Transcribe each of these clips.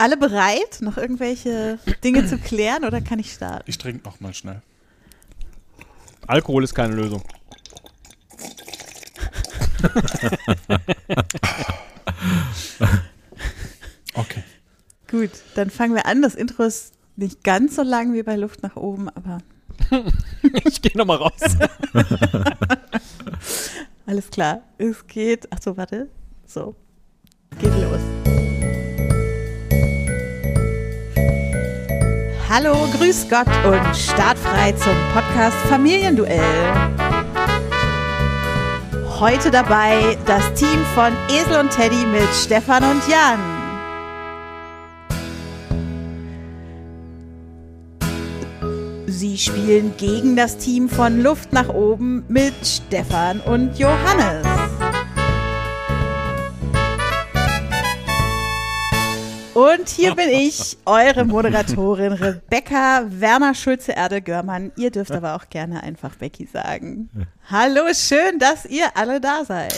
alle bereit, noch irgendwelche Dinge zu klären oder kann ich starten? Ich trinke noch mal schnell. Alkohol ist keine Lösung. Okay. Gut, dann fangen wir an. Das Intro ist nicht ganz so lang wie bei Luft nach oben, aber ich gehe nochmal raus. alles klar. Es geht. Ach so, warte. So. Geht los. Hallo, grüß Gott und startfrei zum Podcast Familienduell. Heute dabei das Team von Esel und Teddy mit Stefan und Jan. Sie spielen gegen das Team von Luft nach oben mit Stefan und Johannes. Und hier bin ich, eure Moderatorin Rebecca Werner Schulze-Erde-Görmann. Ihr dürft aber auch gerne einfach Becky sagen. Hallo, schön, dass ihr alle da seid.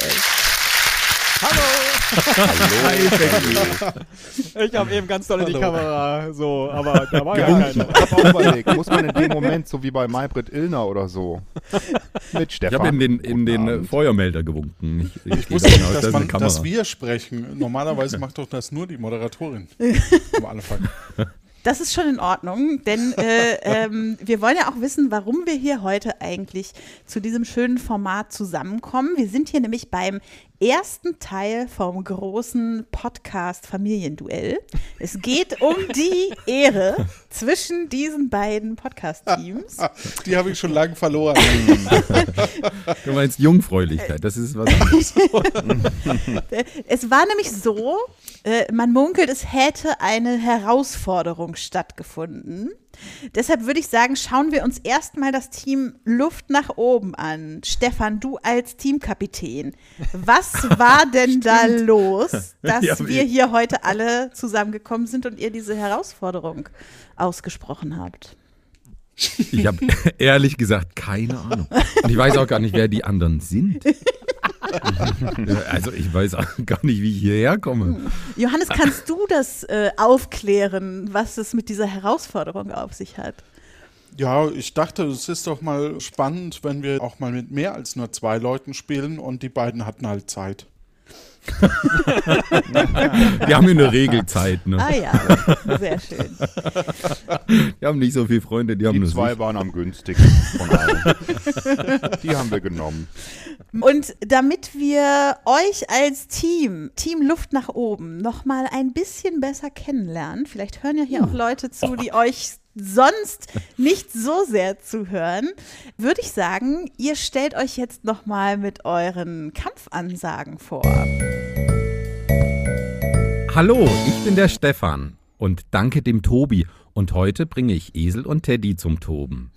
Ich habe eben ganz doll in die Kamera so, aber da war ja keiner. Ich hab auch überlegt, muss man in dem Moment, so wie bei Maybrit Illner oder so, mit Ich Stefan. habe in den, in den Abend. Feuermelder gewunken. Ich, ich, Ich wusste nicht, dass, man, dass wir sprechen. Normalerweise macht doch das nur die Moderatorin. Am Anfang. Das ist schon in Ordnung, denn äh, ähm, wir wollen ja auch wissen, warum wir hier heute eigentlich zu diesem schönen Format zusammenkommen. Wir sind hier nämlich beim ersten Teil vom großen Podcast Familienduell. Es geht um die Ehre zwischen diesen beiden Podcast-Teams. Die habe ich schon lange verloren. Du meinst Jungfräulichkeit, das ist was anderes. Es war nämlich so, äh, man munkelt, es hätte eine Herausforderung stattgefunden. Deshalb würde ich sagen, schauen wir uns erstmal das Team Luft nach oben an. Stefan, du als Teamkapitän. Was war denn da los, dass Ja, wir hier heute alle zusammengekommen sind und ihr diese Herausforderung ausgesprochen habt? Ich habe ehrlich gesagt keine Ahnung. Und ich weiß auch gar nicht, wer die anderen sind. Also ich weiß auch gar nicht, wie ich hierher komme. Johannes, kannst du das äh, aufklären, was es mit dieser Herausforderung auf sich hat? Ja, ich dachte, es ist doch mal spannend, wenn wir auch mal mit mehr als nur zwei Leuten spielen und die beiden hatten halt Zeit. Wir haben ja eine Regelzeit. Ne? Ah ja, sehr schön. Wir haben nicht so viele Freunde, die haben Die nur zwei sich. waren am günstigsten von allen. Die haben wir genommen. Und damit wir euch als Team, Team Luft nach oben, noch mal ein bisschen besser kennenlernen, vielleicht hören ja hier auch Leute zu, die euch sonst nicht so sehr zuhören, würde ich sagen, ihr stellt euch jetzt noch mal mit euren Kampfansagen vor. Hallo, ich bin der Stefan und danke dem Tobi. Und heute bringe ich Esel und Teddy zum Toben.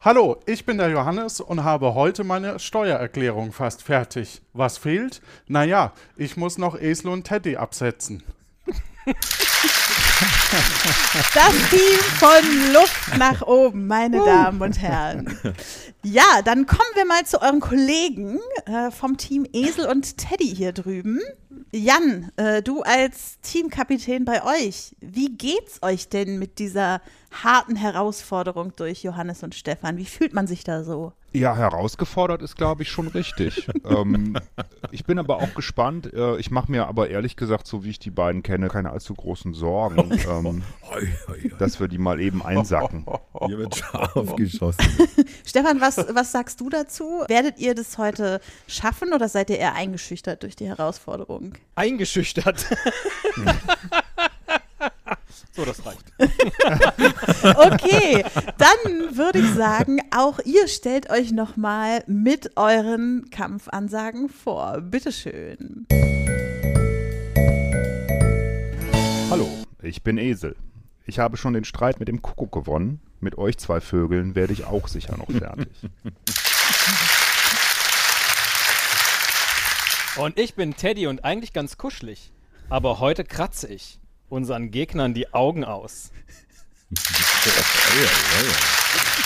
Hallo, ich bin der Johannes und habe heute meine Steuererklärung fast fertig. Was fehlt? Naja, ich muss noch Esel und Teddy absetzen. Das Team von Luft nach oben, meine Damen und Herren. Ja, dann kommen wir mal zu euren Kollegen äh, vom Team Esel und Teddy hier drüben. Jan, äh, du als Teamkapitän bei euch, wie geht's euch denn mit dieser harten Herausforderung durch Johannes und Stefan? Wie fühlt man sich da so? Ja, herausgefordert ist, glaube ich, schon richtig. ähm, ich bin aber auch gespannt. Äh, ich mache mir aber ehrlich gesagt, so wie ich die beiden kenne, keine allzu großen Sorgen, ähm, Hoi, hoi, dass wir die mal eben einsacken. Hier wird scharf geschossen. Stefan, was, was sagst du dazu? Werdet ihr das heute schaffen oder seid ihr eher eingeschüchtert durch die Herausforderung? Eingeschüchtert. So, das reicht. Okay, dann würde ich sagen, auch ihr stellt euch noch mal mit euren Kampfansagen vor. Bitteschön. Hallo, ich bin Esel. Ich habe schon den Streit mit dem Kuckuck gewonnen. Mit euch zwei Vögeln werde ich auch sicher noch fertig. Und ich bin Teddy und eigentlich ganz kuschelig. Aber heute kratze ich unseren Gegnern die Augen aus.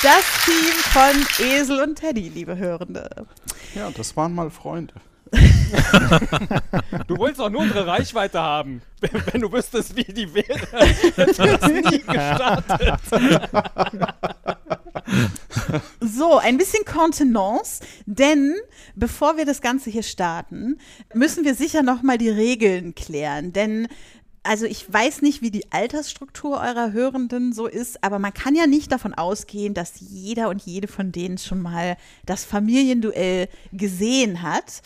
Das Team von Esel und Teddy, liebe Hörende. Ja, das waren mal Freunde. Du wolltest doch nur unsere Reichweite haben. Wenn du wüsstest, wie die wäre, hättest du das nie gestartet. So, ein bisschen Kontenance, denn bevor wir das Ganze hier starten, müssen wir sicher nochmal die Regeln klären. Denn also ich weiß nicht, wie die Altersstruktur eurer Hörenden so ist, aber man kann ja nicht davon ausgehen, dass jeder und jede von denen schon mal das Familienduell gesehen hat.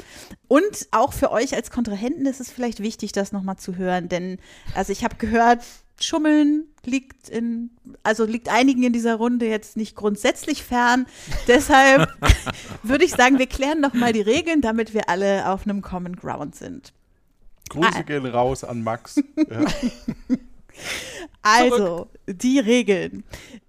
Und auch für euch als Kontrahenten ist es vielleicht wichtig, das nochmal zu hören, denn also ich habe gehört, Schummeln liegt in, also liegt einigen in dieser Runde jetzt nicht grundsätzlich fern. Deshalb würde ich sagen, wir klären nochmal die Regeln, damit wir alle auf einem Common Ground sind. Grüße Ah. gehen raus an Max. Ja. Also, die Regeln.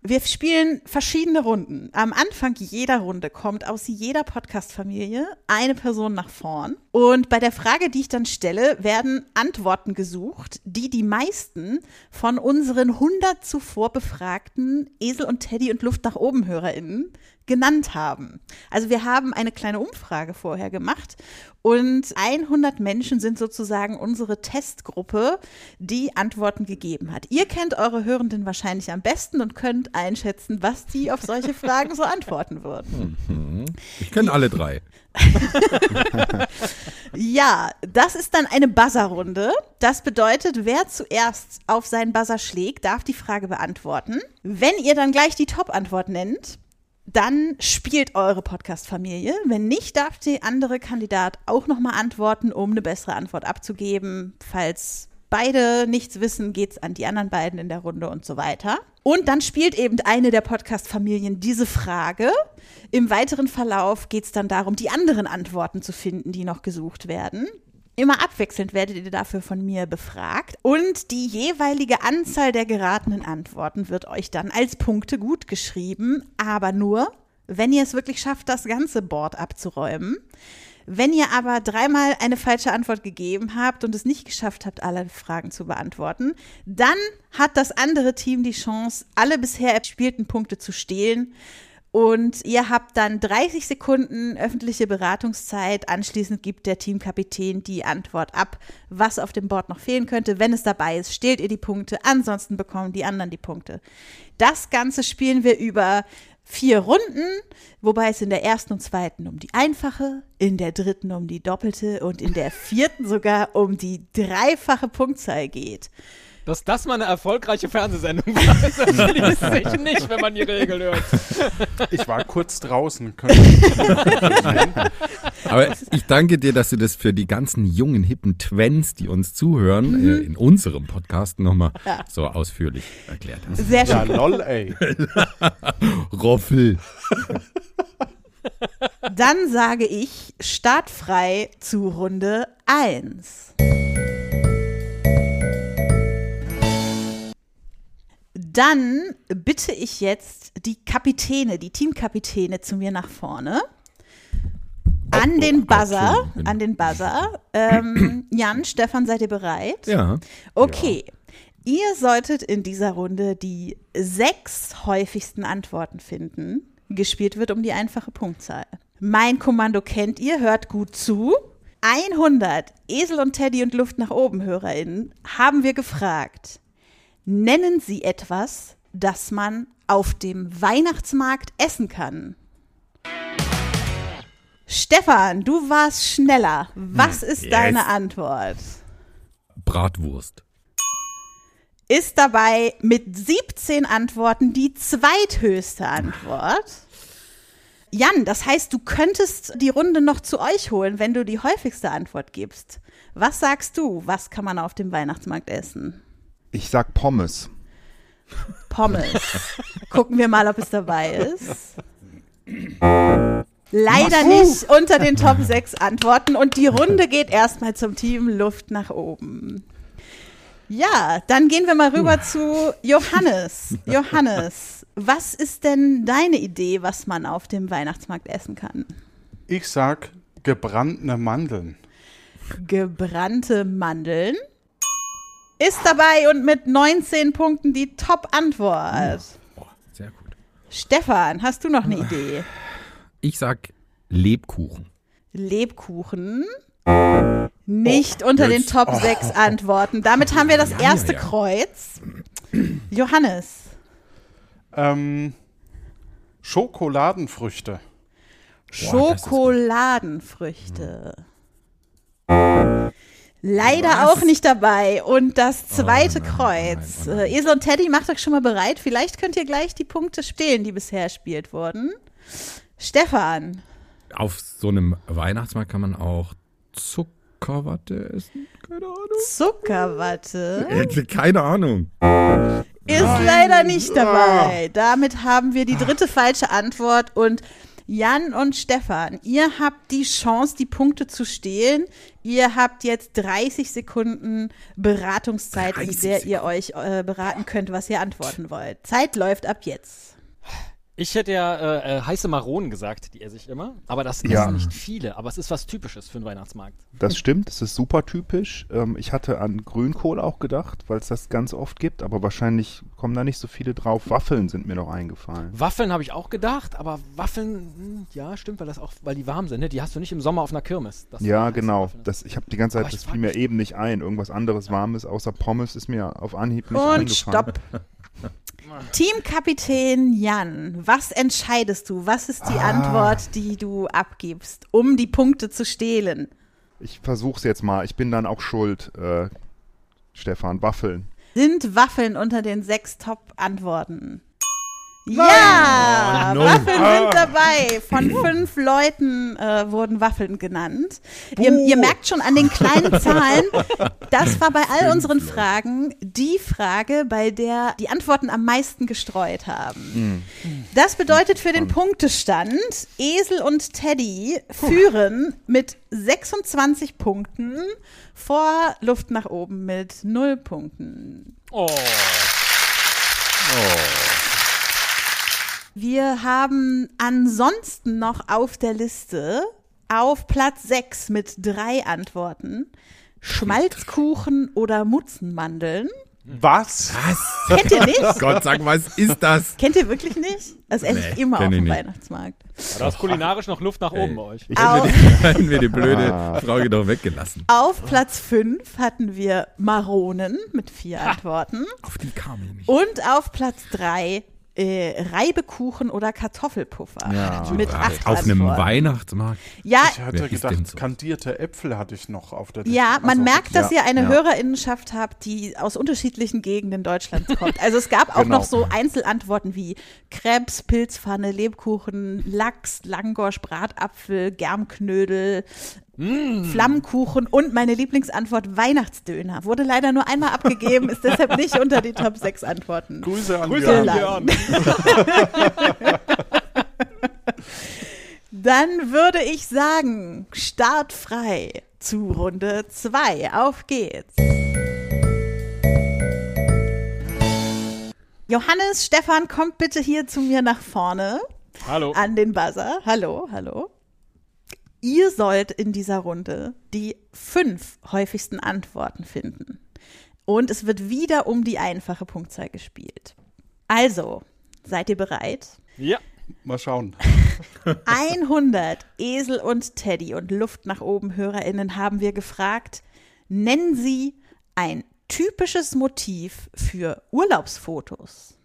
Wir spielen verschiedene Runden. Am Anfang jeder Runde kommt aus jeder Podcast-Familie eine Person nach vorn. Und bei der Frage, die ich dann stelle, werden Antworten gesucht, die die meisten von unseren 100 zuvor befragten Esel und Teddy und Luft nach oben HörerInnen genannt haben. Also wir haben eine kleine Umfrage vorher gemacht und 100 Menschen sind sozusagen unsere Testgruppe, die Antworten gegeben hat. Ihr kennt eure Hörenden wahrscheinlich am besten und könnt einschätzen, was die auf solche Fragen so antworten würden. Ich kenne alle drei. Ja, das ist dann eine Buzzer-Runde. Das bedeutet, wer zuerst auf seinen Buzzer schlägt, darf die Frage beantworten. Wenn ihr dann gleich die Top-Antwort nennt, dann spielt eure Podcast-Familie. Wenn nicht, darf der andere Kandidat auch nochmal antworten, um eine bessere Antwort abzugeben. Falls beide nichts wissen, geht's an die anderen beiden in der Runde und so weiter. Und dann spielt eben eine der Podcast-Familien diese Frage. Im weiteren Verlauf geht's dann darum, die anderen Antworten zu finden, die noch gesucht werden. Immer abwechselnd werdet ihr dafür von mir befragt und die jeweilige Anzahl der geratenen Antworten wird euch dann als Punkte gut geschrieben, aber nur, wenn ihr es wirklich schafft, das ganze Board abzuräumen. Wenn ihr aber dreimal eine falsche Antwort gegeben habt und es nicht geschafft habt, alle Fragen zu beantworten, dann hat das andere Team die Chance, alle bisher erspielten Punkte zu stehlen. Und ihr habt dann 30 Sekunden öffentliche Beratungszeit. Anschließend gibt der Teamkapitän die Antwort ab, was auf dem Board noch fehlen könnte. Wenn es dabei ist, stehlt ihr die Punkte. Ansonsten bekommen die anderen die Punkte. Das Ganze spielen wir über vier Runden, wobei es in der ersten und zweiten um die einfache, in der dritten um die doppelte und in der vierten sogar um die dreifache Punktzahl geht. Dass das mal eine erfolgreiche Fernsehsendung war, das schließt sich nicht, wenn man die Regel hört. Ich war kurz draußen. Aber ich danke dir, dass du das für die ganzen jungen, hippen Twens, die uns zuhören, äh, in unserem Podcast nochmal Ja. so ausführlich erklärt hast. Sehr ja, schön. lol, ey. Roffel. Dann sage ich startfrei zu Runde 1. Dann bitte ich jetzt die Kapitäne, die Teamkapitäne zu mir nach vorne. An Oh, den Buzzer, Entschuldigung. an den Buzzer. Ähm, Jan, Stefan, seid ihr bereit? Ja. Okay. Ihr solltet in dieser Runde die sechs häufigsten Antworten finden. Gespielt wird um die einfache Punktzahl. Mein Kommando kennt ihr, hört gut zu. 100 Esel und Teddy und Luft nach oben HörerInnen haben wir gefragt. Nennen Sie etwas, das man auf dem Weihnachtsmarkt essen kann. Stefan, du warst schneller. Was ist yes. deine Antwort? Bratwurst. ist dabei mit 17 Antworten die zweithöchste Antwort. Jan, das heißt, du könntest die Runde noch zu euch holen, wenn du die häufigste Antwort gibst. Was sagst du? Was kann man auf dem Weihnachtsmarkt essen? Ich sag Pommes. Pommes. Gucken wir mal, ob es dabei ist. Leider nicht unter den Top 6 Antworten und die Runde geht erstmal zum Team Luft nach oben. Ja, dann gehen wir mal rüber zu Johannes. Johannes, was ist denn deine Idee, was man auf dem Weihnachtsmarkt essen kann? Ich sag gebrannte Mandeln. Gebrannte Mandeln ist dabei und mit 19 Punkten die Top-Antwort. Sehr gut. Stefan, hast du noch eine Idee? Ich sag Lebkuchen. Lebkuchen Nicht unter den jetzt- Top 6 Antworten. Damit haben wir das Ja, erste ja, ja. Kreuz. Johannes. Ähm, Schokoladenfrüchte. Boah, Leider Was? auch nicht dabei. Und das zweite Oh nein, Kreuz. oh nein, oh nein. Äh, Esel und Teddy, macht euch schon mal bereit. Vielleicht könnt ihr gleich die Punkte stehlen, die bisher erspielt wurden. Stefan. Auf so einem Weihnachtsmarkt kann man auch Zuckerwatte essen? Keine Ahnung. Zuckerwatte Keine Ahnung. ist leider nicht dabei. Damit haben wir die dritte falsche Antwort und Jan und Stefan, ihr habt die Chance, die Punkte zu stehlen. Ihr habt jetzt 30 Sekunden Beratungszeit, in 30 der ihr euch äh, beraten könnt, was ihr antworten wollt. Zeit läuft ab jetzt. Ich hätte ja äh, äh, heiße Maronen gesagt, die esse ich immer. Aber das Ja. essen nicht viele. Aber es ist was Typisches für einen Weihnachtsmarkt. Das stimmt, das ist super typisch. Ähm, ich hatte an Grünkohl auch gedacht, weil es das ganz oft gibt, aber wahrscheinlich kommen da nicht so viele drauf. Waffeln sind mir noch eingefallen. Waffeln habe ich auch gedacht, aber Waffeln, hm, ja, stimmt, weil das auch, weil die warm sind, ne? Die hast du nicht im Sommer auf einer Kirmes. Das Ja, genau. Das, ich habe die ganze Zeit, das fiel mir eben nicht ein. Irgendwas anderes Warmes außer Pommes ist mir auf Anhieb nicht Und eingefallen. stopp. Teamkapitän Jan, was entscheidest du? Was ist die Ah. Antwort, die du abgibst, um die Punkte zu stehlen? Ich versuch's jetzt mal. Ich bin dann auch schuld, äh, Stefan. Waffeln. Sind Waffeln unter den sechs Top-Antworten? Ja, Oh, no. Waffeln sind dabei. Von fünf Leuten äh, wurden Waffeln genannt. Ihr, ihr merkt schon an den kleinen Zahlen, das war bei all unseren Fragen die Frage, bei der die Antworten am meisten gestreut haben. Das bedeutet für den Punktestand, Esel und Teddy führen mit 26 Punkten vor Luft nach oben mit 0 Punkten. Oh. Wir haben ansonsten noch auf der Liste auf Platz 6 mit drei Antworten Schmalzkuchen oder Mutzenmandeln. Was? Was? Kennt ihr nicht? Gott, sag, was ist das? Kennt ihr wirklich nicht? Das esse ich Nee, immer auf ich dem nicht. Weihnachtsmarkt. Da ist kulinarisch noch Luft nach oben bei euch. Ich. Hätten wir die blöde Frage doch weggelassen. Auf Platz 5 hatten wir Maronen mit vier Antworten. Auf die kam ich nicht. Und auf Platz 3 äh, Reibekuchen oder Kartoffelpuffer Ja. mit acht Auf einem. Weihnachtsmarkt. Ja, Ich hatte gedacht, so? kandierte Äpfel hatte ich noch auf der Liste. Ja, man Also, merkt, dass ja, ihr eine ja. Hörerinnenschaft habt, die aus unterschiedlichen Gegenden Deutschlands kommt. Also es gab auch Genau. noch so Einzelantworten wie Krebs, Pilzpfanne, Lebkuchen, Lachs, Langosch, Bratapfel, Germknödel, Flammkuchen und meine Lieblingsantwort Weihnachtsdöner. Wurde leider nur einmal abgegeben, ist deshalb nicht unter die Top 6 Antworten. Grüße an Grüße Björn. an Björn. Björn. Dann würde ich sagen, startfrei zu Runde 2. Auf geht's. Johannes, Stefan, kommt bitte hier zu mir nach vorne Hallo. an den Buzzer. Hallo, hallo. Ihr sollt in dieser Runde die fünf häufigsten Antworten finden. Und es wird wieder um die einfache Punktzahl gespielt. Also, seid ihr bereit? Ja. Mal schauen. 100 Esel und Teddy und Luft nach oben HörerInnen haben wir gefragt, nennen Sie ein typisches Motiv für Urlaubsfotos.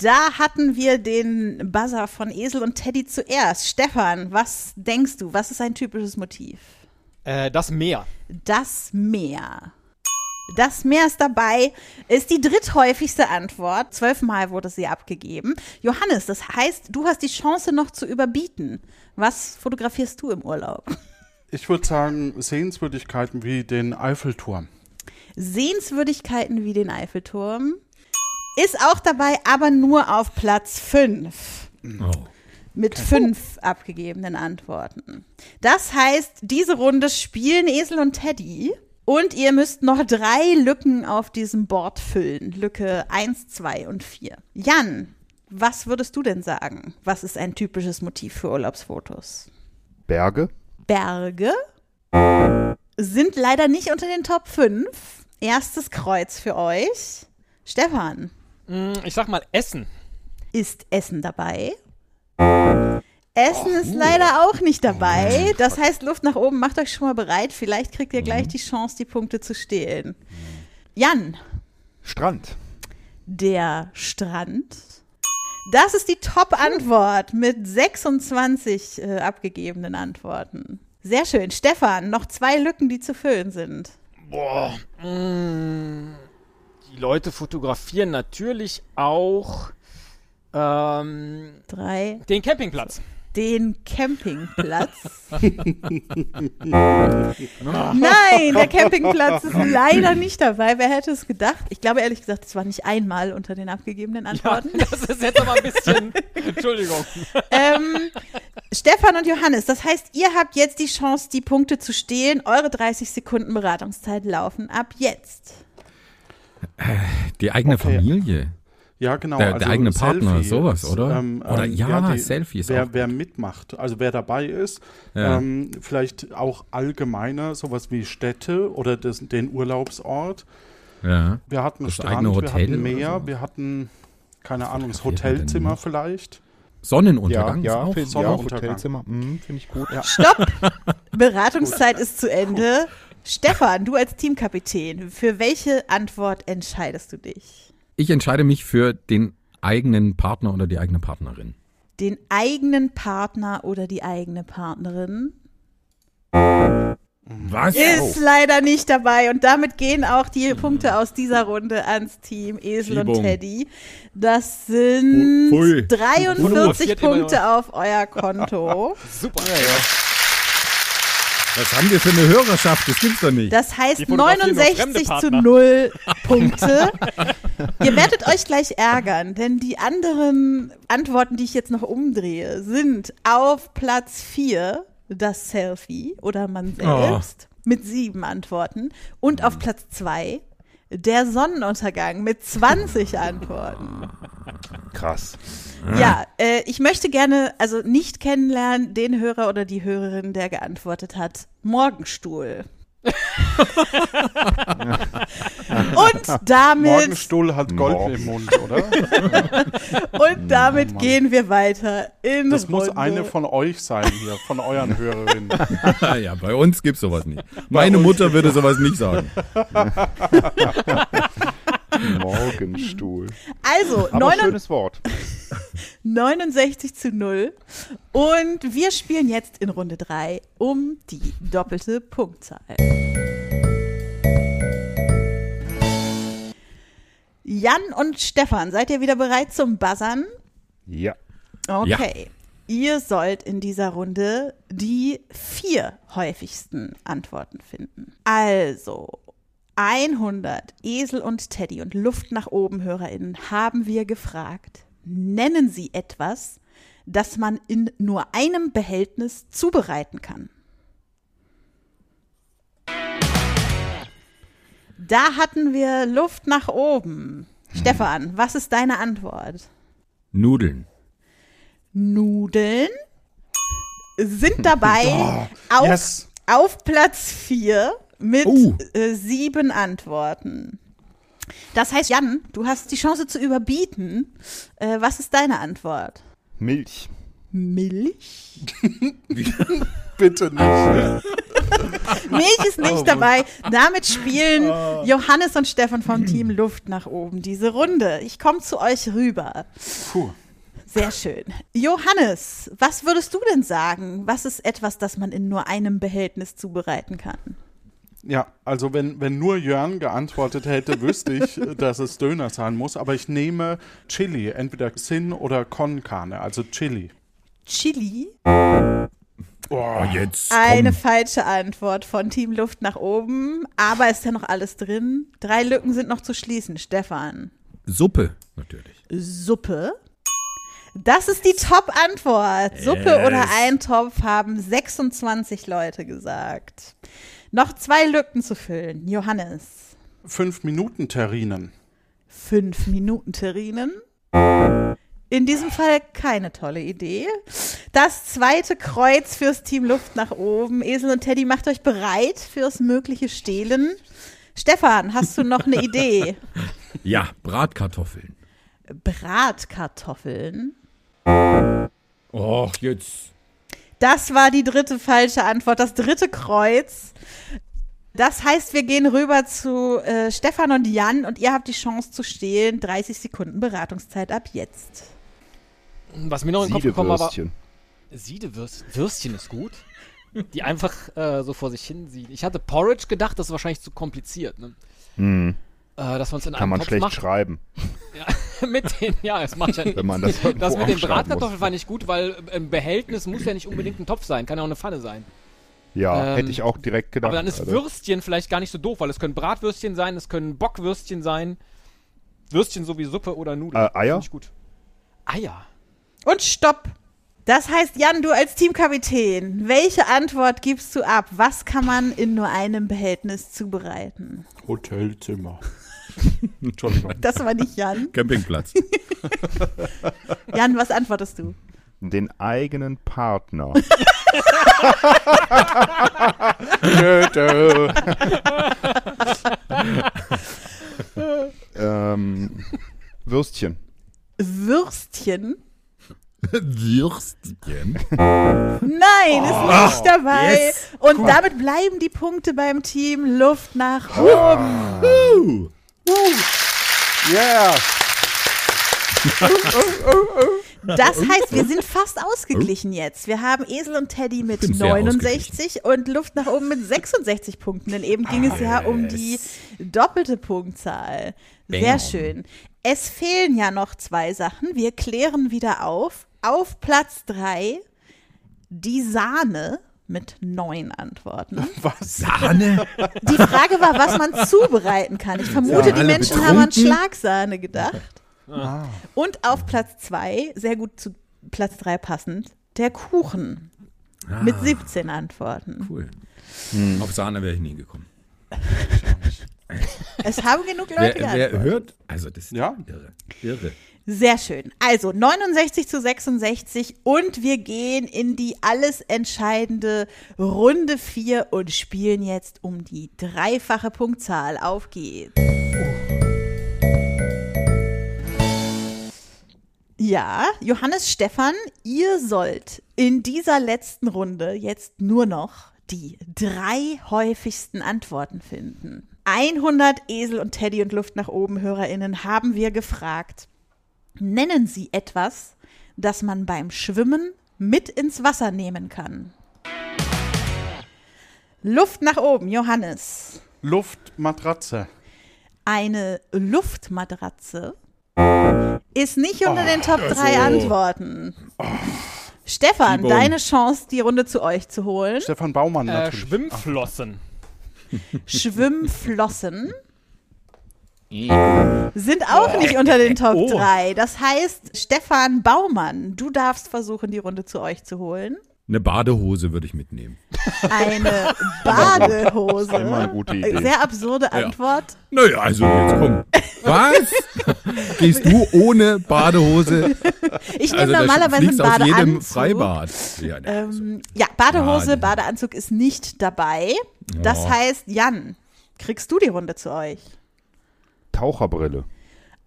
Da hatten wir den Buzzer von Esel und Teddy zuerst. Stefan, was denkst du? Was ist ein typisches Motiv? Äh, das Meer. Das Meer. Das Meer ist dabei, ist die dritthäufigste Antwort. Zwölfmal wurde sie abgegeben. Johannes, das heißt, du hast die Chance noch zu überbieten. Was fotografierst du im Urlaub? Ich würde sagen, Sehenswürdigkeiten wie den Eiffelturm. Sehenswürdigkeiten wie den Eiffelturm. Ist auch dabei, aber nur auf Platz 5. Oh. Mit fünf abgegebenen Antworten. Das heißt, diese Runde spielen Esel und Teddy. Und ihr müsst noch drei Lücken auf diesem Board füllen. Lücke 1, 2 und 4. Jan, was würdest du denn sagen? Was ist ein typisches Motiv für Urlaubsfotos? Berge. Berge sind leider nicht unter den Top 5. Erstes Kreuz für euch. Stefan, Ich sag mal Essen. ist Essen dabei? Essen ist leider auch nicht dabei. Das heißt, Luft nach oben, macht euch schon mal bereit. Vielleicht kriegt ihr gleich die Chance, die Punkte zu stehlen. Jan, Strand. der Strand. Das ist die Top-Antwort mit 26 äh, abgegebenen Antworten. Sehr schön. Stefan, noch zwei Lücken, die zu füllen sind. Boah. Mm, die Leute fotografieren natürlich auch ähm, Drei. den Campingplatz. Den Campingplatz. Nein, der Campingplatz ist leider nicht dabei. Wer hätte es gedacht? Ich glaube ehrlich gesagt, es war nicht einmal unter den abgegebenen Ja, Antworten. das ist jetzt aber ein bisschen. Entschuldigung. ähm, Stefan und Johannes, das heißt, ihr habt jetzt die Chance, die Punkte zu stehlen. Eure 30 Sekunden Beratungszeit laufen ab jetzt. Die eigene Okay. Familie. Ja, genau. Der- der eigene Partner, Selfie sowas, ist, oder? Ähm, Oder ähm, ja, die- Selfie ist wer, auch wer mitmacht, also wer dabei ist, Ja. ähm, vielleicht auch allgemeiner, sowas wie Städte oder das, den Urlaubsort. Ja. Wir hatten Das Strand, eigene wir Hotel hatten oder Meer, so. wir hatten, keine Ahnung, das Hotelzimmer vielleicht. Ja, Sonnenuntergang ja, ist auch. find, ja Sonnenuntergang. Hotelzimmer. Mhm, Finde ich gut. Ja. Stopp! Beratungszeit ist zu Ende. Stefan, du als Teamkapitän, für welche Antwort entscheidest du dich? Ich entscheide mich für den eigenen Partner oder die eigene Partnerin. Den eigenen Partner oder die eigene Partnerin? Was? Ist leider nicht dabei und damit gehen auch die Punkte aus dieser Runde ans Team Esel und Schiebung. Teddy. Das sind Pfui. 43 Fotografiert immer Punkte auf euer Konto. Super. Was haben wir für eine Hörerschaft? Das gibt's doch nicht. Das heißt Die fotografieren nur fremde 69 zu Partner. 0 Punkte. Ihr werdet euch gleich ärgern, denn die anderen Antworten, die ich jetzt noch umdrehe, sind auf Platz 4 das Selfie oder man selbst mit sieben Antworten und auf Platz 2 der Sonnenuntergang mit 20 Antworten. Krass. Ja, äh, ich möchte gerne, also nicht kennenlernen, den Hörer oder die Hörerin, der geantwortet hat, Morgenstuhl. Und damit, Morgenstuhl hat Gold Morgen. im Mund, oder? und damit gehen wir weiter in Das muss Runde. eine von euch sein hier, von euren Hörerinnen. ja, bei uns gibt's sowas nicht. Meine Mutter würde sowas nicht sagen. Morgenstuhl. Also, Aber 99 schönes Wort. 69 zu 0. Und wir spielen jetzt in Runde 3 um die doppelte Punktzahl. Jan und Stefan, seid ihr wieder bereit zum Buzzern? Ja. Okay. Ihr sollt in dieser Runde die vier häufigsten Antworten finden. Also, 100 Esel und Teddy und Luft nach oben HörerInnen haben wir gefragt, nennen Sie etwas, das man in nur einem Behältnis zubereiten kann. Da hatten wir Luft nach oben. Stefan, was ist deine Antwort? Nudeln. Nudeln sind dabei auf, Yes. auf Platz 4 mit Oh. äh, sieben Antworten. Das heißt, Jan, du hast die Chance zu überbieten. Äh, was ist deine Antwort? Milch. Milch? Bitte nicht. Milch ist nicht dabei. Damit spielen Johannes und Stefan vom Team Luft nach oben diese Runde. Ich komme zu euch rüber. Puh. Sehr schön. Johannes, was würdest du denn sagen? Was ist etwas, das man in nur einem Behältnis zubereiten kann? Ja, also wenn, wenn nur Jörn geantwortet hätte, wüsste ich, dass es Döner sein muss. Aber ich nehme Chili, entweder Sin oder Con Carne, also Chili. Chili? Oh, jetzt. Eine komm. falsche Antwort von Team Luft nach oben. Aber ist ja noch alles drin. Drei Lücken sind noch zu schließen. Stefan. Suppe, natürlich. Suppe? Das ist die Top-Antwort. Suppe Yes. oder Eintopf haben 26 Leute gesagt. Noch zwei Lücken zu füllen. Johannes. Fünf Minuten Terrinen. Fünf Minuten Terrinen. In diesem Fall keine tolle Idee. Das zweite Kreuz fürs Team Luft nach oben. Esel und Teddy, macht euch bereit fürs mögliche Stehlen. Stefan, hast du noch eine Idee? Ja, Bratkartoffeln. Bratkartoffeln. Och, jetzt. Das war die dritte falsche Antwort, das dritte Kreuz. Das heißt, wir gehen rüber zu äh, Stefan und Jan und ihr habt die Chance zu stehlen. 30 Sekunden Beratungszeit ab jetzt. Was mir noch in den Kopf gekommen war, Siedewürstchen. Siedewürstchen Würstchen ist gut. Die einfach äh, so vor sich hin sieht. Ich hatte Porridge gedacht, das ist wahrscheinlich zu kompliziert. Ne? Hm, Äh, dass man es in kann einem man Topf schlecht macht. schreiben, mit den, ja, das macht ja wenn man das Das mit den Bratkartoffeln fand ich gut, weil ein Behältnis muss ja nicht unbedingt ein Topf sein, kann ja auch eine Pfanne sein. Ja, Ähm, hätte ich auch direkt gedacht. Aber dann ist also. Würstchen vielleicht gar nicht so doof, weil es können Bratwürstchen sein, es können Bockwürstchen sein. Würstchen sowie Suppe oder Nudeln. Äh, Eier? Find ich gut. Eier. Und stopp. Das heißt, Jan, du als Teamkapitän, welche Antwort gibst du ab? Was kann man in nur einem Behältnis zubereiten? Hotelzimmer. Entschuldigung. Das war nicht Jan. Campingplatz. Jan, was antwortest du? Den eigenen Partner. Ähm, Würstchen. Würstchen? Würstchen. Nein, ist nicht dabei. yes. Und damit bleiben die Punkte beim Team Luft nach oben. Yeah. Das heißt, wir sind fast ausgeglichen jetzt. Wir haben Esel und Teddy mit Bin sehr 69 und Luft nach oben mit 66 Punkten. Denn eben ging es ja um die doppelte Punktzahl. Sehr Bam. schön. Es fehlen ja noch zwei Sachen. Wir klären wieder auf. Auf Platz 3 die Sahne mit neun Antworten. Was? Sahne? Die Frage war, was man zubereiten kann. Ich vermute, Ja, die Menschen haben an betrunken? Schlagsahne gedacht. Und auf Platz zwei, sehr gut zu Platz drei passend, der Kuchen mit 17 Antworten. Cool. Auf Sahne wäre ich nie gekommen. Es haben genug Wer, Leute wer geantwortet. hört? Also, das ist Ja. irre. Irre. Sehr schön. Also 69 zu 66 und wir gehen in die alles entscheidende Runde 4 und spielen jetzt um die dreifache Punktzahl. Auf geht's. Ja, Johannes Stefan, ihr sollt in dieser letzten Runde jetzt nur noch die drei häufigsten Antworten finden. 100 Esel und Teddy und Luft nach oben HörerInnen haben wir gefragt. Nennen Sie etwas, das man beim Schwimmen mit ins Wasser nehmen kann. Luft nach oben, Johannes. Luftmatratze. Eine Luftmatratze ist nicht unter den Top 3 Antworten. Stefan, T-Bone. deine Chance, die Runde zu euch zu holen. Stefan Baumann Äh, natürlich. Schwimmflossen. Schwimmflossen sind auch nicht unter den Top Oh. 3. Das heißt, Stefan Baumann, du darfst versuchen, die Runde zu euch zu holen. Eine Badehose würde ich mitnehmen. Eine Badehose. Immer eine gute Idee. Sehr absurde Antwort. Naja, also jetzt komm. Was? Gehst du ohne Badehose? Ich nehme Also normalerweise einen fliegst aus jedem Badeanzug. Freibad. Ja, ne, also. Ja, Badehose, Ja. Badeanzug ist nicht dabei. Das Ja. heißt, Jan, kriegst du die Runde zu euch? Taucherbrille.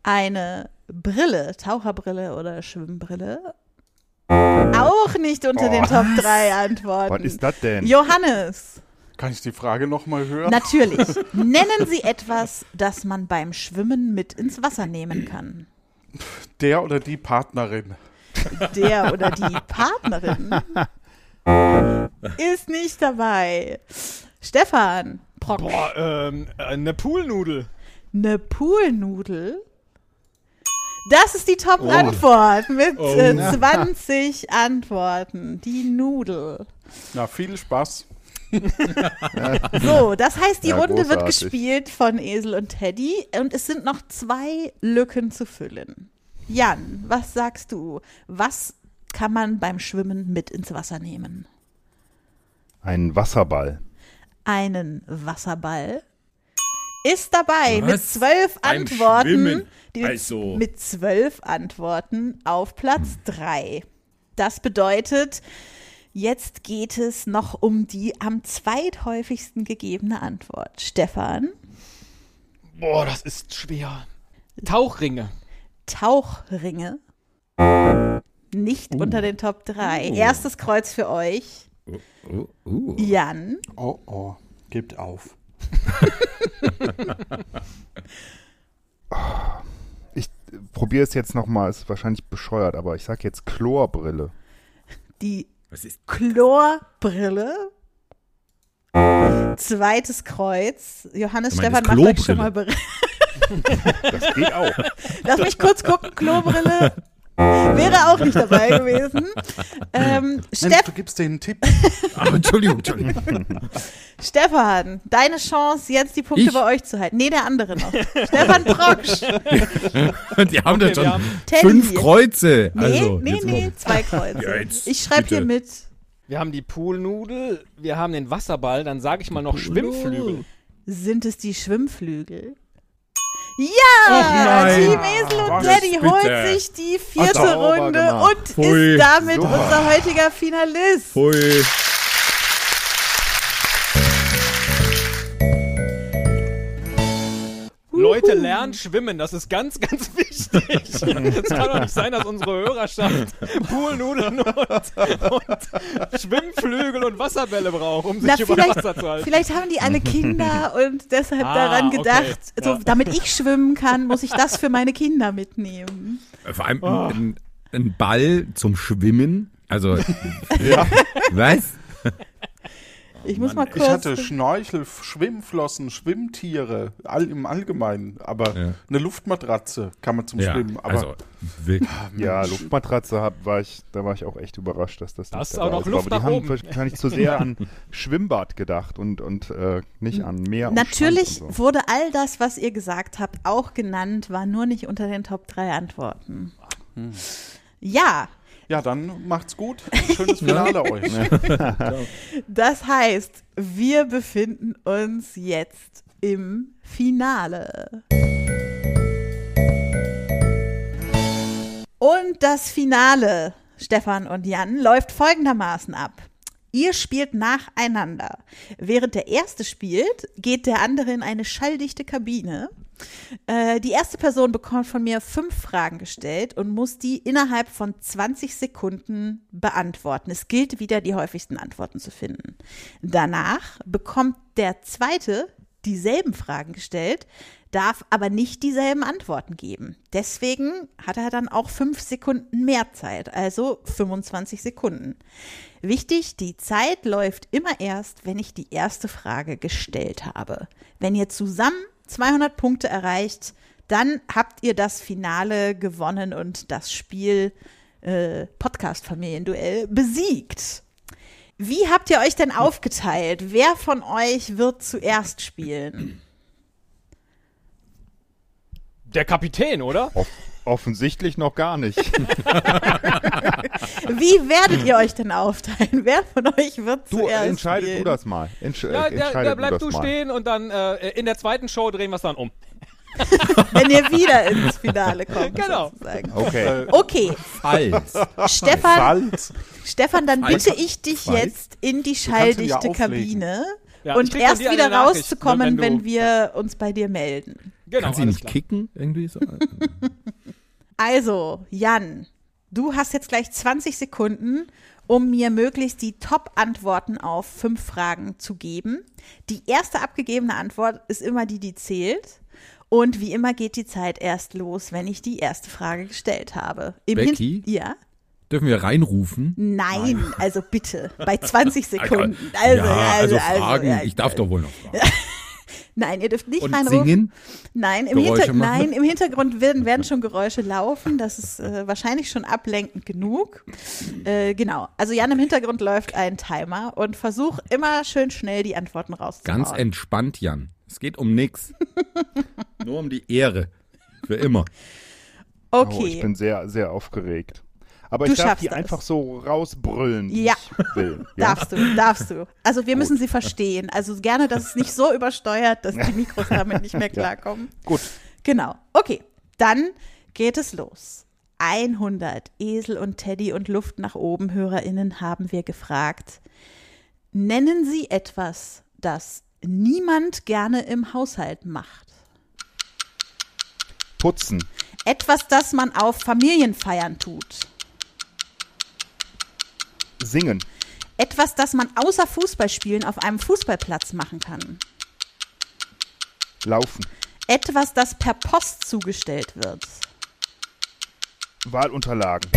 Eine Brille, Taucherbrille oder Schwimmbrille? Auch nicht unter den Top 3 Antworten. Was ist das denn? Johannes, Kann ich die Frage nochmal hören? natürlich. Nennen Sie etwas, das man beim Schwimmen mit ins Wasser nehmen kann. Der oder die Partnerin. Der oder die Partnerin ist nicht dabei. Stefan, Brock, Boah, ähm, äh, eine Poolnudel. Eine Poolnudel. Das ist die Top-Antwort mit Oh. äh, 20 Antworten. Die Nudel. Na, viel Spaß. So, das heißt, die Ja, Runde wird großartig. gespielt von Esel und Teddy und es sind noch zwei Lücken zu füllen. Jan, was sagst du? Was kann man beim Schwimmen mit ins Wasser nehmen? Ein Wasserball. Einen Wasserball ist dabei mit Was? zwölf Beim Antworten. Schwimmen? Die, Also. Mit zwölf Antworten auf Platz drei. Das bedeutet, jetzt geht es noch um die am zweithäufigsten gegebene Antwort. Stefan, Boah, das ist schwer. Tauchringe. Tauchringe. Nicht unter den Top 3. Erstes Kreuz für euch. Oh. Jan. Oh, oh, gebt auf. Ich probiere es jetzt nochmal, ist wahrscheinlich bescheuert, aber ich sag jetzt Chlorbrille. Die Was ist Chlorbrille. Zweites Kreuz. Johannes Stefan macht euch schon mal bereit. Das geht auch. Lass mich kurz gucken. Klobrille wäre auch nicht dabei gewesen. Ähm, Mensch, Steff du gibst einen Tipp. Ah, Entschuldigung, Entschuldigung. Stefan, deine Chance, jetzt die Punkte Ich? bei euch zu halten. Nee, der andere noch. Stefan Proksch. Die haben Okay, da schon wir haben- Teddy. fünf Kreuze. Nee, also, nee, jetzt nee, zwei Kreuze. Ja, jetzt ich schreibe hier mit. Wir haben die Poolnudel, wir haben den Wasserball, dann sage ich mal noch Schwimmflügel. Sind es die Schwimmflügel? Ja! Team Esel und Was Daddy bitte? holt sich die vierte sauber Runde gemacht. und Pfui. ist damit Super. unser heutiger Finalist. Pfui. Leute, lernt schwimmen, das ist ganz, ganz wichtig. Es kann doch nicht sein, dass unsere Hörerschaft Poolnudeln und, und Schwimmflügel und Wasserbälle braucht, um sich Na, über Wasser zu halten. vielleicht haben die alle Kinder und deshalb Ah, daran okay. gedacht, so, Ja. damit ich schwimmen kann, muss ich das für meine Kinder mitnehmen. Vor allem ein, ein Ball zum Schwimmen. Also, was? Ich muss mal kurz. Ich hatte Schnorchel, Schwimmflossen, Schwimmtiere, all, im Allgemeinen. Aber Ja. eine Luftmatratze kann man zum Ja, Schwimmen. Aber also, wirklich. Ja, Luftmatratze hab, war ich, da war ich auch echt überrascht, dass das Das nicht ist auch noch ist. Luft Aber nach die oben. haben wahrscheinlich zu sehr an Schwimmbad gedacht und, und äh, nicht an Meer und Natürlich so. wurde all das, was ihr gesagt habt, auch genannt, war nur nicht unter den Top 3 Antworten. Ja, ja, dann macht's gut. Schönes Finale euch. das heißt, wir befinden uns jetzt im Finale. Und das Finale, Stefan und Jan, läuft folgendermaßen ab. Ihr spielt nacheinander. Während der erste spielt, geht der andere in eine schalldichte Kabine. Äh, die erste Person bekommt von mir fünf Fragen gestellt und muss die innerhalb von 20 Sekunden beantworten. Es gilt wieder, die häufigsten Antworten zu finden. Danach bekommt der zweite dieselben Fragen gestellt, darf aber nicht dieselben Antworten geben. Deswegen hat er dann auch fünf Sekunden mehr Zeit, also 25 Sekunden. Wichtig, die Zeit läuft immer erst, wenn ich die erste Frage gestellt habe. Wenn ihr zusammen 200 Punkte erreicht, dann habt ihr das Finale gewonnen und das Spiel äh, Podcast Familienduell besiegt. Wie habt ihr euch denn aufgeteilt? Wer von euch wird zuerst spielen? Der Kapitän, oder? Off offensichtlich noch gar nicht. Wie werdet ihr euch denn aufteilen? Wer von euch wird Du zuerst entscheidest spielen? du das mal. Entsch Ja, äh, der, entscheide der bleibt du du stehen und dann äh, in der zweiten Show drehen wir es dann um. Wenn ihr wieder ins Finale kommt, Genau. sozusagen. Okay. Okay, Falls. Stefan, Falls. Stefan, dann Falls- bitte ich dich falls- jetzt in die ja schalldichte auflegen. Kabine Ja, und erst wieder rauszukommen, ne, wenn, wenn wir uns bei dir melden. Genau, Kann sie nicht klar. kicken? Irgendwie so? Also, Jan, du hast jetzt gleich 20 Sekunden, um mir möglichst die Top-Antworten auf fünf Fragen zu geben. Die erste abgegebene Antwort ist immer die, die zählt. Und wie immer geht die Zeit erst los, wenn ich die erste Frage gestellt habe. Im Hin- Becky? ja? Dürfen wir reinrufen? Nein, also bitte, bei 20 Sekunden. Also, ja, also, also, Fragen. ja, ich darf doch wohl noch fragen. Nein, ihr dürft nicht Und reinrufen. singen? Nein, im, Hinter nein, im Hintergrund werden, werden schon Geräusche laufen. Das ist äh, wahrscheinlich schon ablenkend genug. Äh, genau. Also Jan, im Hintergrund läuft ein Timer und versuch immer schön schnell die Antworten rauszuhauen. Ganz entspannt, Jan. Es geht um nix. Nur um die Ehre. Für immer. Oh, Okay. ich bin sehr, sehr aufgeregt. Aber Du ich darf die das. einfach so rausbrüllen, Ja. ich will. Ja? Darfst du, darfst du. Also wir müssen sie verstehen. Also gerne, dass es nicht so übersteuert, dass die Mikros damit nicht mehr klarkommen. Gut. Genau. Okay, dann geht es los. 100 Esel und Teddy und Luft nach oben HörerInnen haben wir gefragt. Nennen Sie etwas, das niemand gerne im Haushalt macht. Putzen. Etwas, das man auf Familienfeiern tut. Singen. Etwas, das man außer Fußballspielen auf einem Fußballplatz machen kann. Laufen. Etwas, das per Post zugestellt wird. Wahlunterlagen.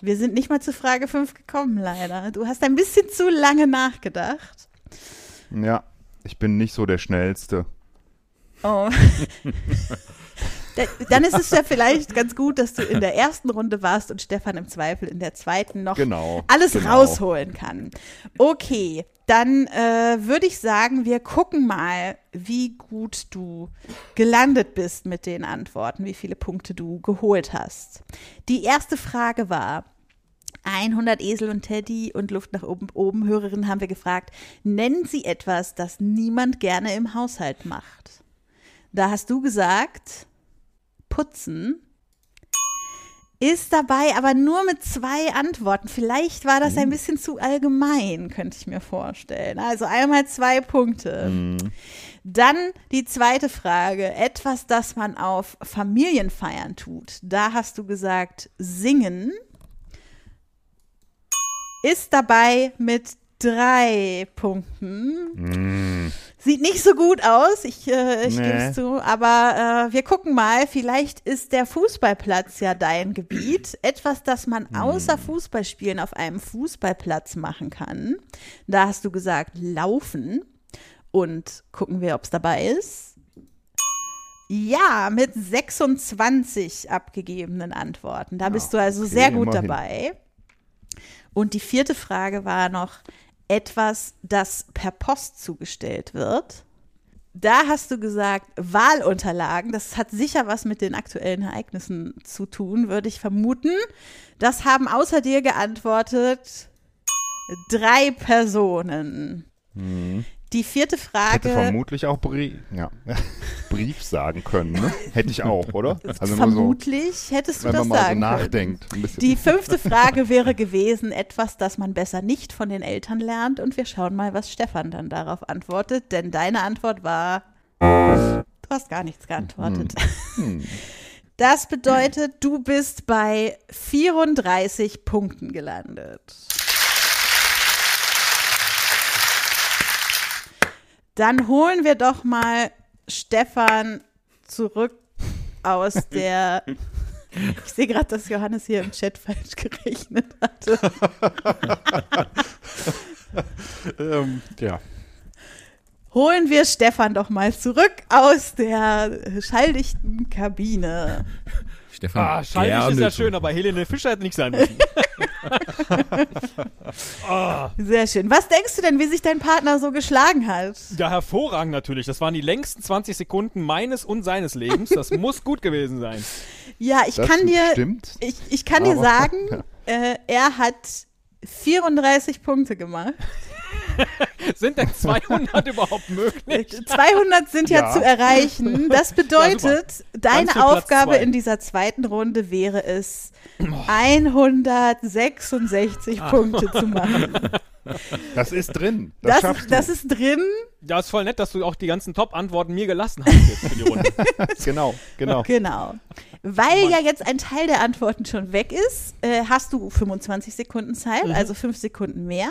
Wir sind nicht mal zu Frage 5 gekommen, leider. Du hast ein bisschen zu lange nachgedacht. Ja, ich bin nicht so der Schnellste. Oh. Da- Dann ist es ja vielleicht ganz gut, dass du in der ersten Runde warst und Stefan im Zweifel in der zweiten noch Genau, alles genau. rausholen kann. Okay, dann äh, würde ich sagen, wir gucken mal, wie gut du gelandet bist mit den Antworten, wie viele Punkte du geholt hast. Die erste Frage war, 100 Esel und Teddy und Luft nach oben, oben Hörerinnen haben wir gefragt, nennen Sie etwas, das niemand gerne im Haushalt macht. Da hast du gesagt, putzen. Ist dabei aber nur mit zwei Antworten. Vielleicht war das ein bisschen zu allgemein, könnte ich mir vorstellen. Also einmal zwei Punkte. Dann die zweite Frage. Etwas, das man auf Familienfeiern tut. Da hast du gesagt, singen. Ist dabei mit drei Punkten. Sieht nicht so gut aus, ich, äh, ich Nee. gebe es zu, aber äh, wir gucken mal, vielleicht ist der Fußballplatz ja dein Gebiet. Etwas, das man außer Fußballspielen auf einem Fußballplatz machen kann. Da hast du gesagt, laufen. Und gucken wir, ob es dabei ist. Ja, mit 26 abgegebenen Antworten. Da bist du also okay, sehr gut immerhin. dabei. Und die vierte Frage war noch etwas, das per Post zugestellt wird. Da hast du gesagt, Wahlunterlagen, das hat sicher was mit den aktuellen Ereignissen zu tun, würde ich vermuten. Das haben außer dir geantwortet drei Personen. Die vierte Hätte Frage. vermutlich auch Brief, ja. Brief sagen können, ne? Hätte ich auch, oder? Also nur so, Vermutlich hättest du wenn das man mal so sagen nachdenkt. Die fünfte Frage wäre gewesen, etwas, das man besser nicht von den Eltern lernt. Und wir schauen mal, was Stefan dann darauf antwortet. Denn deine Antwort war, du hast gar nichts geantwortet. Hm. Das bedeutet, du bist bei 34 Punkten gelandet. Dann holen wir doch mal Stefan zurück aus der. Ich sehe gerade, dass Johannes hier im Chat falsch gerechnet hatte. Ähm, ja. Holen wir Stefan doch mal zurück aus der schalldichten Kabine. Stefan, Ah, Schalldicht ist ja schön, aber Helene Fischer hätte nicht sein müssen. Sehr schön. Was denkst du denn, wie sich dein Partner so geschlagen hat? Ja, hervorragend natürlich. Das waren die längsten 20 Sekunden meines und seines Lebens. Das muss gut gewesen sein. Ja, ich Das kann dir, stimmt. ich, ich kann dir Aber- sagen, äh, er hat 34 Punkte gemacht. Sind denn 200 überhaupt möglich? 200 sind ja, Ja. zu erreichen. Das bedeutet, deine viel Platz Aufgabe zwei. in dieser zweiten Runde wäre es, 166 Punkte zu machen. Das ist drin. Das, Das, schaffst das du. ist drin. Ja, ist voll nett, dass du auch die ganzen Top-Antworten mir gelassen hast jetzt für die Runde. genau, genau. Genau. Weil ja jetzt ein Teil der Antworten schon weg ist, äh, hast du 25 Sekunden Zeit, also fünf Sekunden mehr.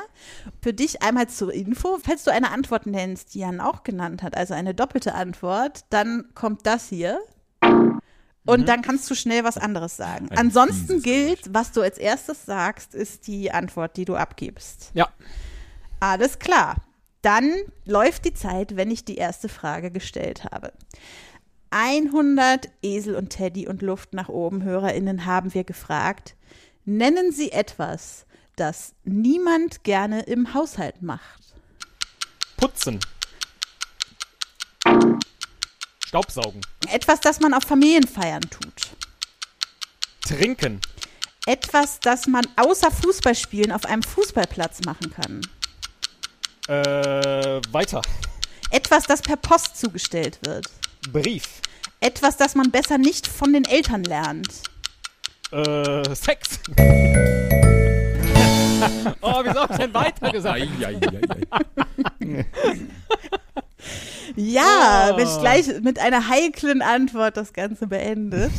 Für dich einmal zur Info, falls du eine Antwort nennst, die Jan auch genannt hat, also eine doppelte Antwort, dann kommt das hier. Und dann kannst du schnell was anderes sagen. Ein Ansonsten gilt, was du als erstes sagst, ist die Antwort, die du abgibst. Ja. Alles klar. Dann läuft die Zeit, wenn ich die erste Frage gestellt habe. 100 Esel und Teddy und Luft nach oben HörerInnen haben wir gefragt. Nennen Sie etwas, das niemand gerne im Haushalt macht. Putzen. Staubsaugen. Etwas, das man auf Familienfeiern tut. Trinken. Etwas, das man außer Fußballspielen auf einem Fußballplatz machen kann. Äh, weiter. Etwas, das per Post zugestellt wird. Brief. Etwas, das man besser nicht von den Eltern lernt. Äh, Sex. oh, wieso hab ich denn weiter gesagt? Ei, ei, ei, ei. Ja, Oh. bin ich gleich mit einer heiklen Antwort das Ganze beendet.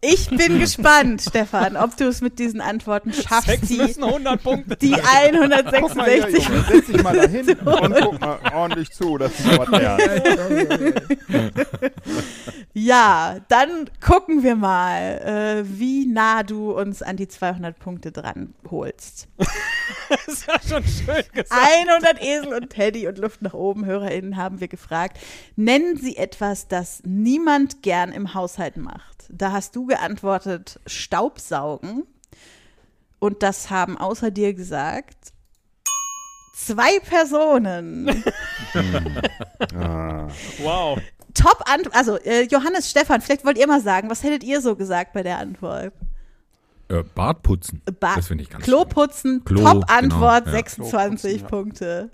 Ich bin gespannt, Stefan, ob du es mit diesen Antworten schaffst, Sex die, müssen 100 Punkte die sein. Guck mal hier, 166 Junge, setz dich mal da hin und guck mal ordentlich zu, das ist was. Ja, dann gucken wir mal, äh, wie nah du uns an die 200 Punkte dran holst. Das ist ja schon schön gesagt. 100 Esel und Teddy und Luft nach oben HörerInnen haben wir gefragt. Nennen Sie etwas, das niemand gern im Haushalt macht. Da hast du geantwortet, Staubsaugen. Und das haben außer dir gesagt zwei Personen. Ah. Wow. Top Antwort, also äh, Johannes, Stefan, vielleicht wollt ihr mal sagen, was hättet ihr so gesagt bei der Antwort? Äh, Bart putzen. Ba das finde ich ganz Klo putzen, Klo, Top Antwort, genau, ja. 26 Klo putzen. Punkte.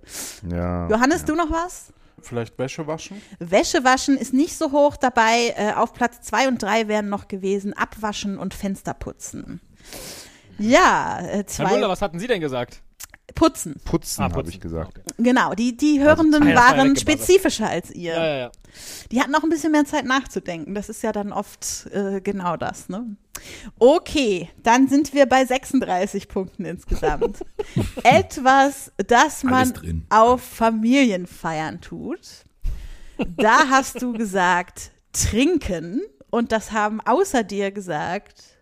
Ja. Johannes, du noch was? Vielleicht Wäsche waschen? Wäsche waschen ist nicht so hoch dabei. Äh, auf Platz zwei und drei wären noch gewesen Abwaschen und Fenster putzen. Ja, äh, Herr Müller, zwei was hatten Sie denn gesagt? Putzen. Putzen, Ah, habe ich gesagt. Genau, die, die Hörenden zwei- waren spezifischer als ihr. Ja, ja, ja. Die hatten auch ein bisschen mehr Zeit nachzudenken. Das ist ja dann oft äh, genau das, ne? Okay, dann sind wir bei 36 Punkten insgesamt. Etwas, das man auf Familienfeiern tut. Da hast du gesagt, trinken. Und das haben außer dir gesagt,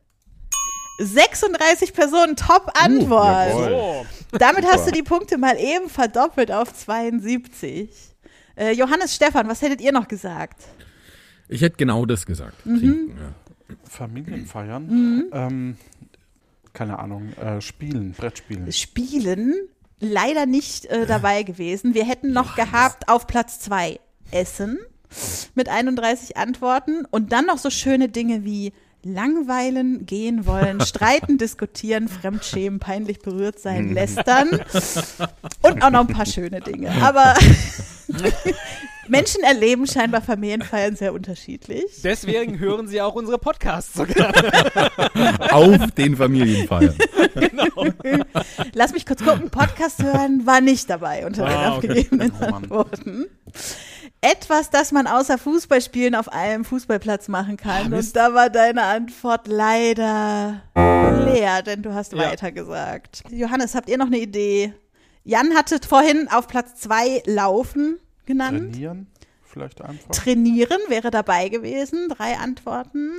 36 Personen, Top-Antwort. So. Damit hast du die Punkte mal eben verdoppelt auf 72. Äh, Johannes, Stefan, was hättet ihr noch gesagt? Ich hätte genau das gesagt. Mhm. Trinken, ja. Familienfeiern? Ähm, keine Ahnung. Äh, spielen, Brettspielen. Spielen leider nicht äh, dabei gewesen. Wir hätten noch gehabt auf Platz zwei Essen mit 31 Antworten und dann noch so schöne Dinge wie langweilen, gehen wollen, streiten, diskutieren, fremdschämen, peinlich berührt sein, lästern und auch noch ein paar schöne Dinge. Aber Menschen erleben scheinbar Familienfeiern sehr unterschiedlich. Deswegen hören Sie auch unsere Podcasts so gerne. Auf den Familienfeiern. Lass mich kurz gucken. Podcast hören war nicht dabei unter den Ah, okay. abgegebenen Oh Mann. Antworten. Etwas, das man außer Fußballspielen auf einem Fußballplatz machen kann. Ah, Und da war deine Antwort leider leer, denn du hast Ja. weiter gesagt. Johannes, habt ihr noch eine Idee? Jan hatte vorhin auf Platz zwei Laufen genannt. Trainieren? Vielleicht einfach. Trainieren wäre dabei gewesen. Drei Antworten.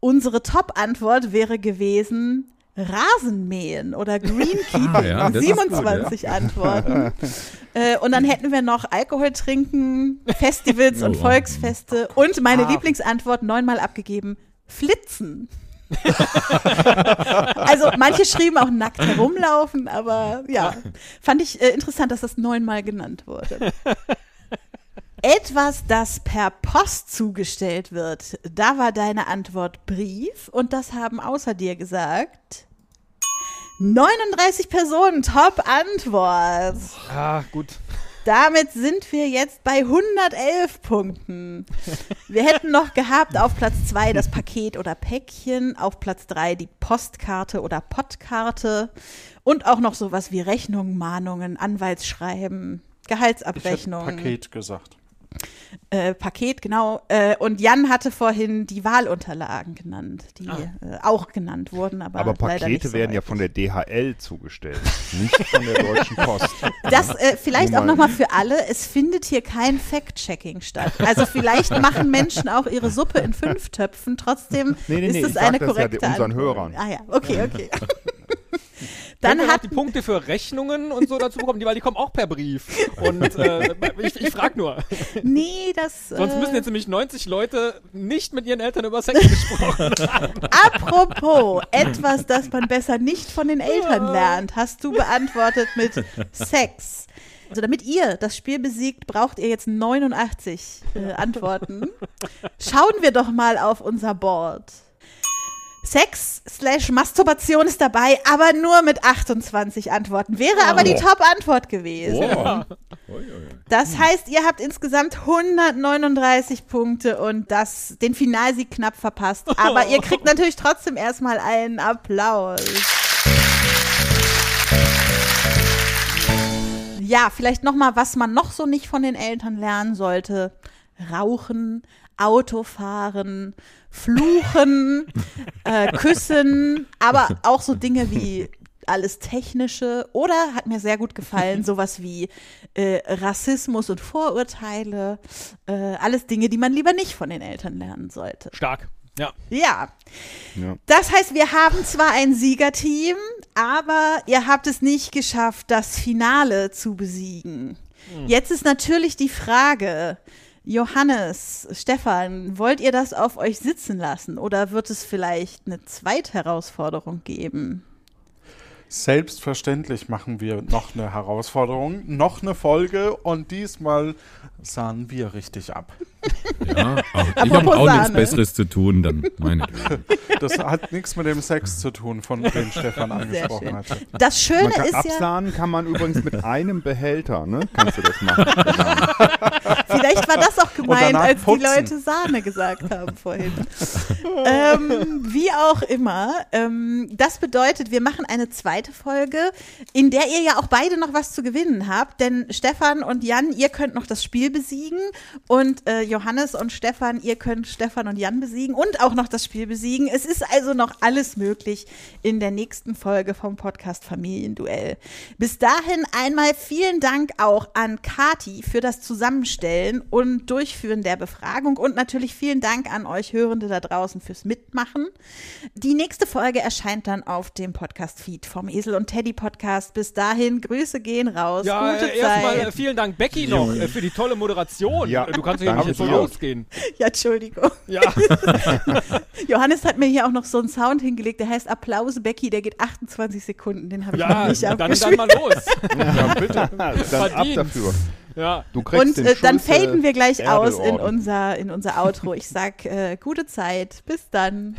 Unsere Top-Antwort wäre gewesen Rasenmähen oder Greenkeeping. Ah, ja, das ist gut, 27 Antworten. äh, und dann hätten wir noch Alkohol trinken, Festivals und Oh. Volksfeste und meine Ah. Lieblingsantwort neunmal abgegeben, Flitzen. also manche schrieben auch nackt herumlaufen, aber ja, fand ich äh, interessant, dass das neunmal genannt wurde. Etwas, das per Post zugestellt wird. Da war deine Antwort Brief und das haben außer dir gesagt 39 Personen, top Antwort. Ah, gut. Damit sind wir jetzt bei 111 Punkten. Wir hätten noch gehabt auf Platz 2 das Paket oder Päckchen, auf Platz 3 die Postkarte oder Pottkarte und auch noch sowas wie Rechnungen, Mahnungen, Anwaltsschreiben, Ich hätte Gehaltsabrechnung. Paket gesagt. Äh, Paket, genau. Äh, und Jan hatte vorhin die Wahlunterlagen genannt, die äh, auch genannt wurden, aber, Aber leider nicht Pakete so werden ja von der DHL zugestellt, nicht von der Deutschen Post. Das äh, vielleicht auch mal- nochmal für alle, es findet hier kein Fact-Checking statt. Also vielleicht machen Menschen auch ihre Suppe in fünf Töpfen, trotzdem Nee, nee, ist nee, es ich sag eine das ja korrekte unseren. Hörern. Ah ja, okay, okay. Dann hat die Punkte für Rechnungen und so dazu bekommen, die, weil die kommen auch per Brief. Und äh, ich, ich frage nur. nee, das Sonst äh, müssen jetzt nämlich 90 Leute nicht mit ihren Eltern über Sex gesprochen haben. Apropos, etwas, das man besser nicht von den Eltern lernt, hast du beantwortet mit Sex. Also damit ihr das Spiel besiegt, braucht ihr jetzt 89 äh, Antworten. Schauen wir doch mal auf unser Board. Sex slash Masturbation ist dabei, aber nur mit 28 Antworten. Wäre aber die Top-Antwort gewesen. Wow. Das heißt, ihr habt insgesamt 139 Punkte und das, den Finalsieg knapp verpasst. Aber ihr kriegt natürlich trotzdem erstmal einen Applaus. Ja, vielleicht noch mal, was man noch so nicht von den Eltern lernen sollte. Rauchen, Autofahren, Fluchen, äh, Küssen, aber auch so Dinge wie alles Technische oder hat mir sehr gut gefallen, sowas wie äh, Rassismus und Vorurteile, äh, alles Dinge, die man lieber nicht von den Eltern lernen sollte. Stark. Ja. Ja. Ja. Das heißt, wir haben zwar ein Siegerteam, aber ihr habt es nicht geschafft, das Finale zu besiegen. Jetzt ist natürlich die Frage, Johannes, Stefan, wollt ihr das auf euch sitzen lassen oder wird es vielleicht eine Zweitherausforderung geben? Selbstverständlich machen wir noch eine Herausforderung, noch eine Folge und diesmal sahen wir richtig ab. Ja, auch, ich habe auch nichts. Besseres zu tun, dann meine Güte. Das hat nichts mit dem Sex zu tun, von dem Stefan angesprochen hatte. Das Schöne Man kann, ist ja, absahnen kann man übrigens mit einem Behälter, ne? Kannst du das machen. vielleicht war das auch gemeint, als putzen. die Leute Sahne gesagt haben vorhin. ähm, wie auch immer. Ähm, das bedeutet, wir machen eine zweite Folge, in der ihr ja auch beide noch was zu gewinnen habt. Denn Stefan und Jan, ihr könnt noch das Spiel besiegen. Und äh, Johannes und Stefan, ihr könnt Stefan und Jan besiegen und auch noch das Spiel besiegen. Es ist also noch alles möglich in der nächsten Folge vom Podcast Familienduell. Bis dahin einmal vielen Dank auch an Kati für das Zusammenstellen und Durchführen der Befragung und natürlich vielen Dank an euch Hörende da draußen fürs Mitmachen. Die nächste Folge erscheint dann auf dem Podcast-Feed vom Esel und Teddy Podcast. Bis dahin, Grüße gehen raus. Ja, Gute äh, erstmal äh, vielen Dank, Becky, noch äh, für die tolle Moderation. Ja, Äh, du kannst danke nicht so dir. losgehen. Ja, Entschuldigung. Ja, Johannes hat mir hier auch noch so einen Sound hingelegt, der heißt Applaus Becky, der geht 28 Sekunden. Den habe ich noch ja nicht dann, dann abgespielt. mal los. Ja, bitte. Dann ab dafür. Ja. Du kriegst Und den äh, dann Schulze faden wir gleich aus in Erdelorden. unser, in unser Outro. Ich sag äh, gute Zeit. Bis dann.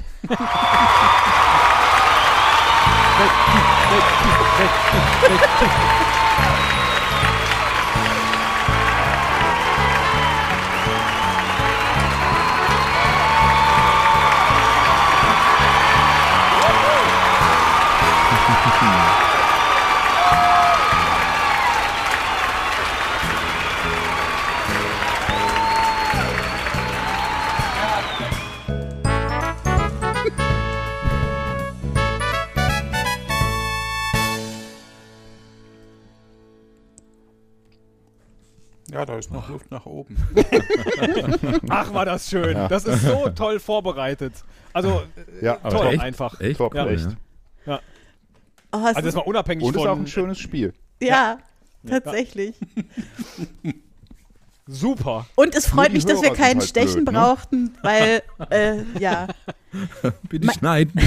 Ja, da ist noch Luft nach oben. Ach, war das schön. Ja. Das ist so toll vorbereitet. Also, äh, Ja, toll echt? einfach. Echt? Top, Ja. echt. Ja. Oh, es Also, ist, das war unabhängig Und ist von. auch ein schönes Spiel. ja, tatsächlich. Super. Und es freut mich, dass wir Hörer sind kein halt Stechen blöd, ne? brauchten, weil, äh, ja. Bitte schneiden.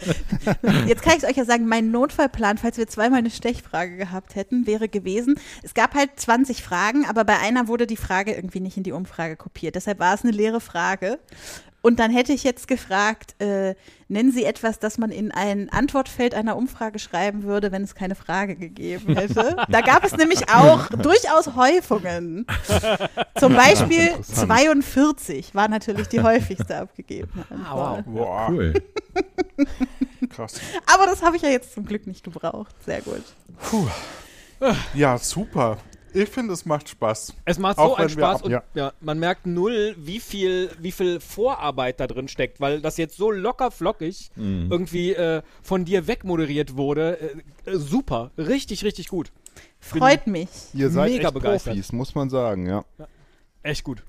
Jetzt kann ich es euch ja sagen, mein Notfallplan, falls wir zweimal eine Stechfrage gehabt hätten, wäre gewesen, es gab halt 20 Fragen, aber bei einer wurde die Frage irgendwie nicht in die Umfrage kopiert. Deshalb war es eine leere Frage. Und dann hätte ich jetzt gefragt, äh, nennen Sie etwas, das man in ein Antwortfeld einer Umfrage schreiben würde, wenn es keine Frage gegeben hätte. Da gab es nämlich auch durchaus Häufungen. Zum Beispiel interessant. 42 war natürlich die häufigste abgegebene Antwort. Boah, Cool. krass. Aber das habe ich ja jetzt zum Glück nicht gebraucht. Sehr gut. Ja, super. Ich finde, es macht Spaß. Es macht so Auch einen Spaß und ja. ja. man merkt null, wie viel, wie viel Vorarbeit da drin steckt, weil das jetzt so locker flockig irgendwie äh, von dir wegmoderiert wurde. Äh, super, richtig, richtig gut. Freut mich. Ihr seid Mega echt begeistert. Profis, muss man sagen, ja. Echt gut.